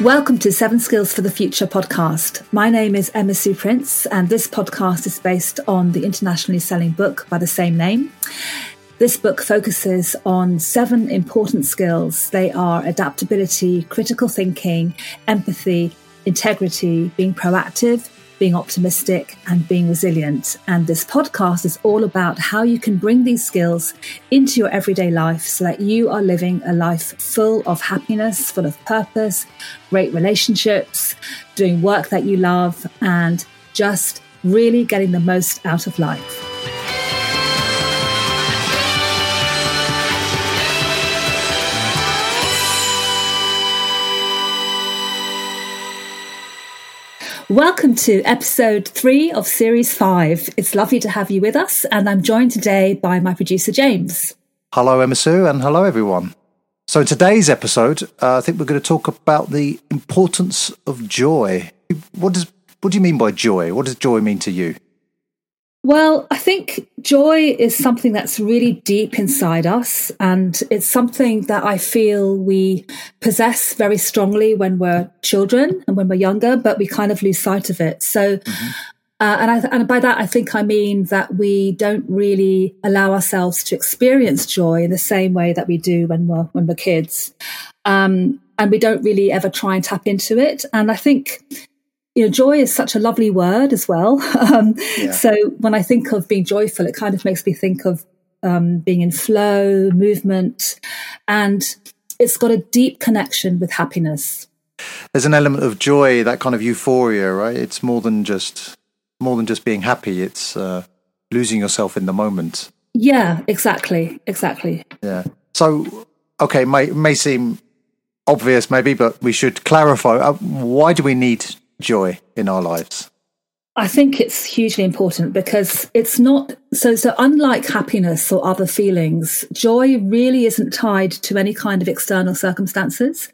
Welcome to Seven Skills for the Future podcast. My name is Emma Sue Prince, and this podcast is based on the internationally selling book by the same name. This book focuses on seven important skills. They are adaptability, critical thinking, empathy, integrity, being proactive, being optimistic, and being resilient. And this podcast is all about how you can bring these skills into your everyday life so that you are living a life full of happiness, full of purpose, great relationships, doing work that you love, and just really getting the most out of life. Welcome to episode three of series five. It's lovely to have you with us, and I'm joined today by my producer, James. Hello, Emma Sue, and hello, everyone. So, in today's episode, uh, I think we're going to talk about the importance of joy. What does what do you mean by joy? What does joy mean to you? Well, I think joy is something that's really deep inside us. And it's something that I feel we possess very strongly when we're children and when we're younger, but we kind of lose sight of it. So, mm-hmm. uh, and, I, and by that, I think I mean that we don't really allow ourselves to experience joy in the same way that we do when we're, when we're kids. Um, and we don't really ever try and tap into it. And I think you know, joy is such a lovely word as well. Um, yeah. So when I think of being joyful, it kind of makes me think of um, being in flow, movement, and it's got a deep connection with happiness. There's an element of joy, that kind of euphoria, right? It's more than just more than just being happy. It's uh, losing yourself in the moment. Yeah, exactly, exactly. Yeah. So, okay, may may seem obvious, maybe, but we should clarify. Uh, why do we need joy in our lives? I think it's hugely important because it's not so so unlike happiness or other feelings, joy really isn't tied to any kind of external circumstances.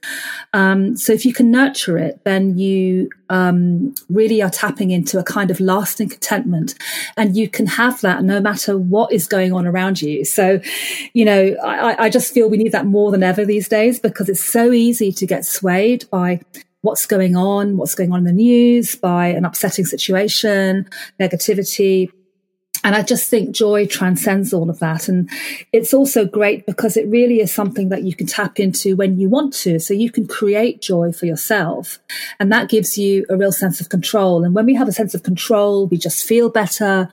Um, so if you can nurture it, then you um, really are tapping into a kind of lasting contentment, and you can have that no matter what is going on around you. So, you know, I, I just feel we need that more than ever these days because it's so easy to get swayed by what's going on, what's going on in the news, by an upsetting situation, negativity. And I just think joy transcends all of that. And it's also great because it really is something that you can tap into when you want to. So you can create joy for yourself. And that gives you a real sense of control. And when we have a sense of control, we just feel better.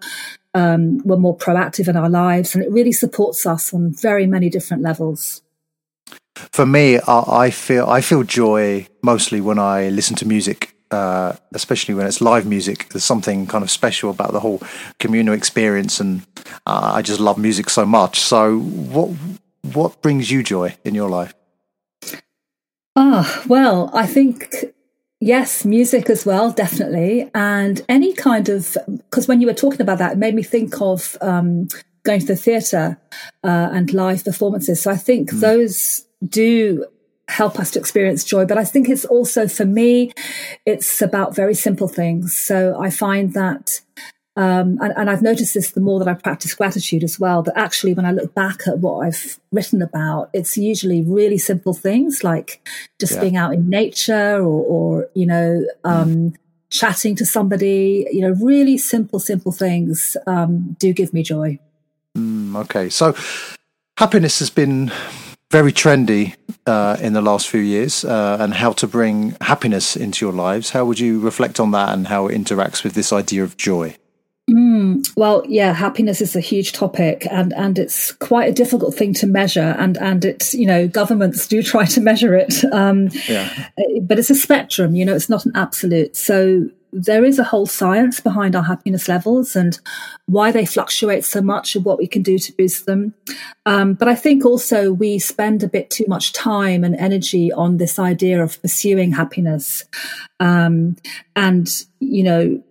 Um, we're more proactive in our lives. And it really supports us on very many different levels for me, I, I, feel I feel joy mostly when I listen to music, uh, especially when it's live music. There's something kind of special about the whole communal experience, and uh, I just love music so much. So, what what brings you joy in your life? Ah, oh, well, I think Yes, music as well, definitely. And any kind of, because when you were talking about that, it made me think of um, going to the theatre uh, and live performances. So I think mm. those do help us to experience joy. But I think it's also for me, it's about very simple things. So I find that, um, and, and, I've noticed this the more that I practice gratitude as well, that actually when I look back at what I've written about, it's usually really simple things like just yeah. being out in nature or, or you know, um, mm. chatting to somebody, you know, really simple, simple things um, do give me joy. Mm, okay. So happiness has been very trendy uh, in the last few years uh, and how to bring happiness into your lives. How would you reflect on that and how it interacts with this idea of joy? Mm, well, yeah, happiness is a huge topic, and and it's quite a difficult thing to measure, and and it's you know governments do try to measure it, um, yeah. but it's a spectrum. You know, it's not an absolute. So there is a whole science behind our happiness levels and why they fluctuate so much and what we can do to boost them. Um, but I think also we spend a bit too much time and energy on this idea of pursuing happiness. Um, and, you know,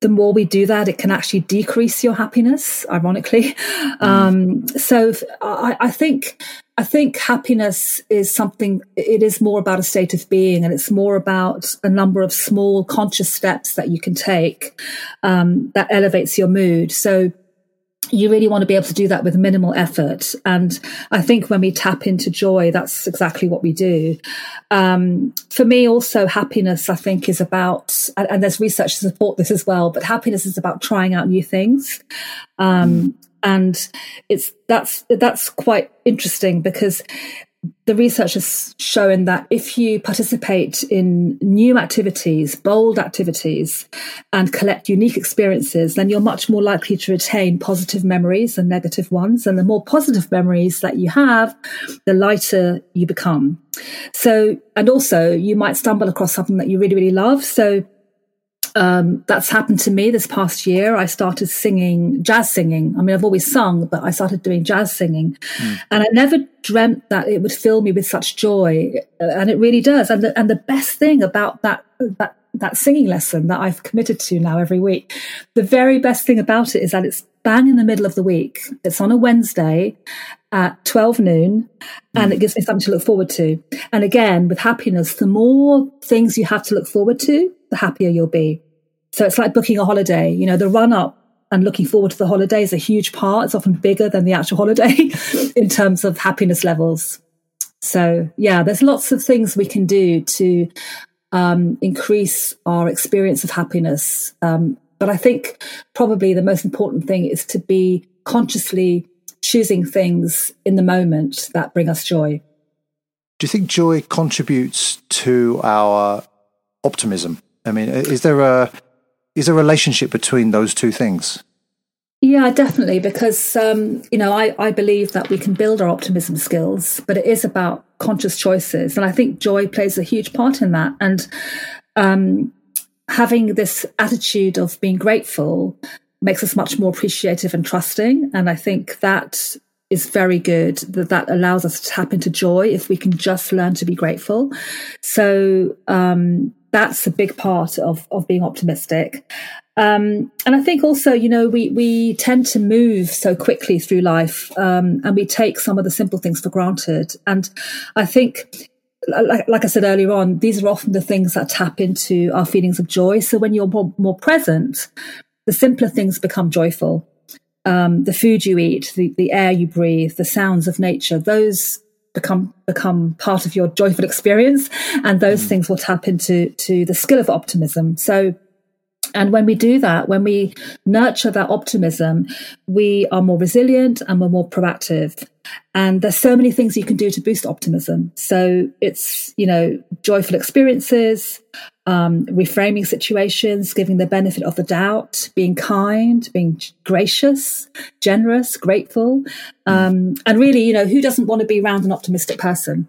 the more we do that, it can actually decrease your happiness, ironically. Mm. Um, so I, I, think, I think happiness is something, it is more about a state of being and it's more about a number of small conscious steps that you can take, um, that elevates your mood. So you really want to be able to do that with minimal effort. And I think when we tap into joy, that's exactly what we do. Um, for me, also, happiness, I think, is about, and, and, there's research to support this as well, but happiness is about trying out new things. Um, mm. And it's, that's, that's quite interesting because the research has shown that if you participate in new activities, bold activities, and collect unique experiences, then you're much more likely to retain positive memories than negative ones. And the more positive memories that you have, the lighter you become. So, and also you might stumble across something that you really, really love. So, um, that's happened to me this past year. I started singing jazz singing. I mean, I've always sung, but I started doing jazz singing, mm. and I never dreamt that it would fill me with such joy, and it really does. And the, and the best thing about that that that singing lesson that I've committed to now every week, the very best thing about it is that it's bang in the middle of the week. It's on a Wednesday at 12 noon and it gives me something to look forward to. And again, with happiness, the more things you have to look forward to, the happier you'll be. So it's like booking a holiday. You know, the run up and looking forward to the holiday is a huge part. It's often bigger than the actual holiday in terms of happiness levels. So yeah, there's lots of things we can do to um, increase our experience of happiness. Um, but I think probably the most important thing is to be consciously choosing things in the moment that bring us joy. Do you think joy contributes to our optimism? I mean, is there a is there a relationship between those two things? Yeah, definitely, because um, you know I, I believe that we can build our optimism skills, but it is about conscious choices, and I think joy plays a huge part in that. And um, having this attitude of being grateful makes us much more appreciative and trusting, and I think that is very good. That that allows us to tap into joy if we can just learn to be grateful. So um, that's a big part of of being optimistic. Um, and I think also, you know, we we tend to move so quickly through life, um, and we take some of the simple things for granted. And I think like, like, I said earlier on, these are often the things that tap into our feelings of joy. So when you're more, more present, the simpler things become joyful. Um, the food you eat, the, the air you breathe, the sounds of nature, those become become part of your joyful experience and those mm. things will tap into to the skill of optimism so and when we do that, when we nurture that optimism, we are more resilient and we're more proactive. And there's so many things you can do to boost optimism. So it's, you know, joyful experiences, um, reframing situations, giving the benefit of the doubt, being kind, being gracious, generous, grateful. Um, and really, you know, who doesn't want to be around an optimistic person?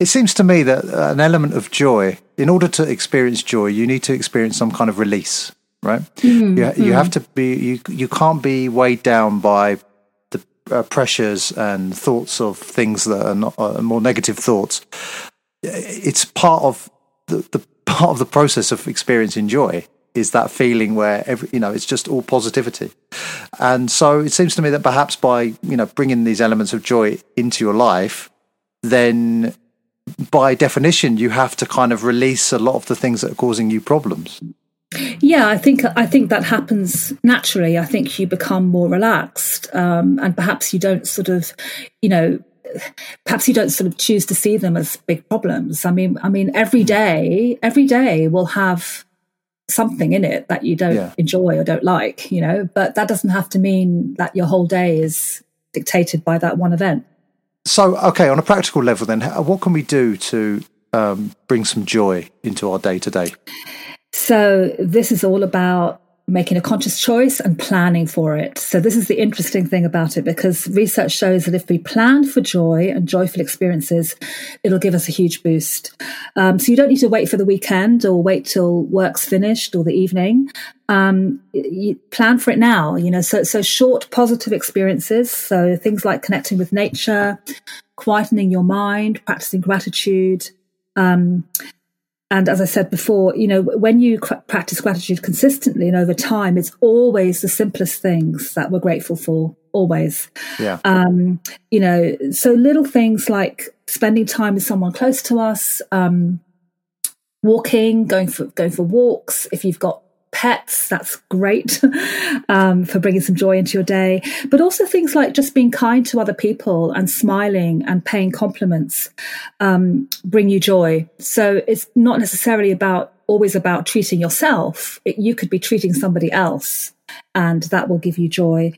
It seems to me that an element of joy, in order to experience joy, you need to experience some kind of release, right? Mm, you, you mm. have to be, you, you can't be weighed down by the uh, pressures and thoughts of things that are not uh, more negative thoughts. It's part of the, the part of the process of experiencing joy is that feeling where every you know it's just all positivity and so it seems to me that perhaps by you know bringing these elements of joy into your life then by definition you have to kind of release a lot of the things that are causing you problems yeah, I think I think that happens naturally. I think you become more relaxed, um, and perhaps you don't sort of, you know, perhaps you don't sort of choose to see them as big problems. I mean, I mean, every hmm. day, every day will have something in it that you don't yeah. enjoy or don't like, you know. But that doesn't have to mean that your whole day is dictated by that one event. So, okay, on a practical level, then, what can we do to um, bring some joy into our day to day? So, this is all about making a conscious choice and planning for it. So this is the interesting thing about it because research shows that if we plan for joy and joyful experiences, it'll give us a huge boost. Um, so you don't need to wait for the weekend or wait till work's finished or the evening. Um, you plan for it now, you know, so, so short positive experiences. So things like connecting with nature, quietening your mind, practicing gratitude, um, and as I said before, you know, when you practice gratitude consistently and over time, it's always the simplest things that we're grateful for. Always. Yeah. Um, you know, so little things like spending time with someone close to us, um, walking, going for going for walks. If you've got pets, that's great um, for bringing some joy into your day. But also things like just being kind to other people and smiling and paying compliments um, bring you joy. So it's not necessarily about always about treating yourself. It, you could be treating somebody else and that will give you joy.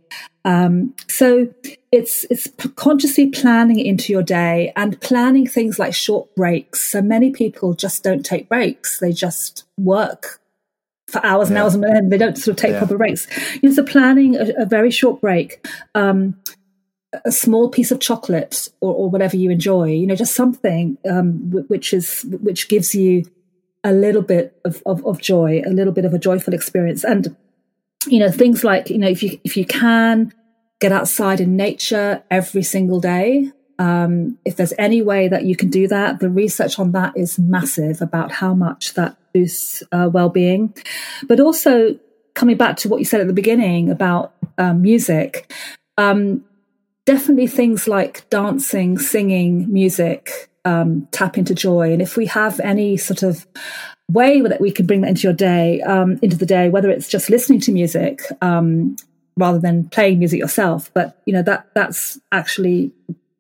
Um, so it's it's consciously planning into your day and planning things like short breaks. So many people just don't take breaks; they just work for hours and yeah. hours and they don't sort of take yeah. proper breaks. You know, so planning a, a very short break. Um, a small piece of chocolate or, or, whatever you enjoy, you know, just something um, which is which gives you a little bit of, of, of joy, a little bit of a joyful experience, and you know things like you know if you if you can get outside in nature every single day um, if there's any way that you can do that the research on that is massive about how much that boosts uh, well-being but also coming back to what you said at the beginning about um, music um, definitely things like dancing singing music um, tap into joy and if we have any sort of way that we can bring that into your day, um, into the day, whether it's just listening to music um, rather than playing music yourself. But you know that that's actually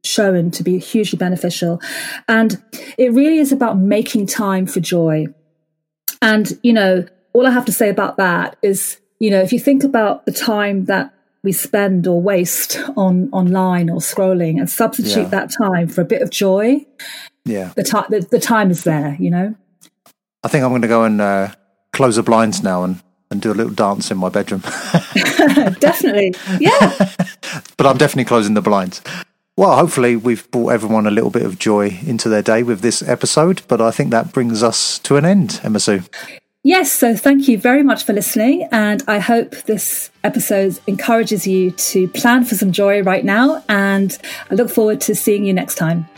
shown to be hugely beneficial, and it really is about making time for joy. And you know, all I have to say about that is, you know, if you think about the time that we spend or waste on online or scrolling and substitute yeah. that time for a bit of joy yeah the time the, the time is there you know I think I'm going to go and uh, close the blinds now and, and do a little dance in my bedroom. definitely. Yeah. but I'm definitely closing the blinds. Well, hopefully, we've brought everyone a little bit of joy into their day with this episode. But I think that brings us to an end, Emma Sue. Yes, so thank you very much for listening. And I hope this episode encourages you to plan for some joy right now. And I look forward to seeing you next time.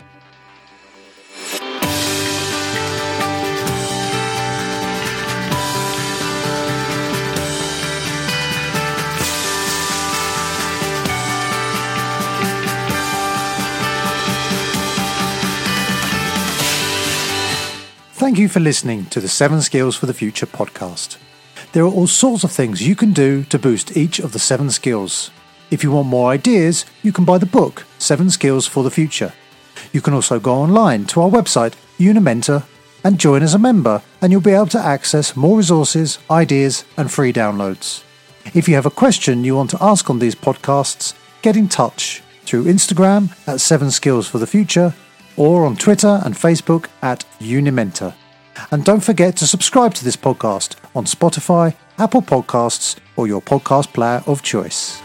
Thank you for listening to the Seven Skills for the Future podcast. There are all sorts of things you can do to boost each of the seven skills. If you want more ideas, you can buy the book, Seven Skills for the Future. You can also go online to our website, Unimenta, and join as a member, and you'll be able to access more resources, ideas, and free downloads. If you have a question you want to ask on these podcasts, get in touch through Instagram at Seven Skills for the Future or on Twitter and Facebook at Unimenta. And don't forget to subscribe to this podcast on Spotify, Apple Podcasts, or your podcast player of choice.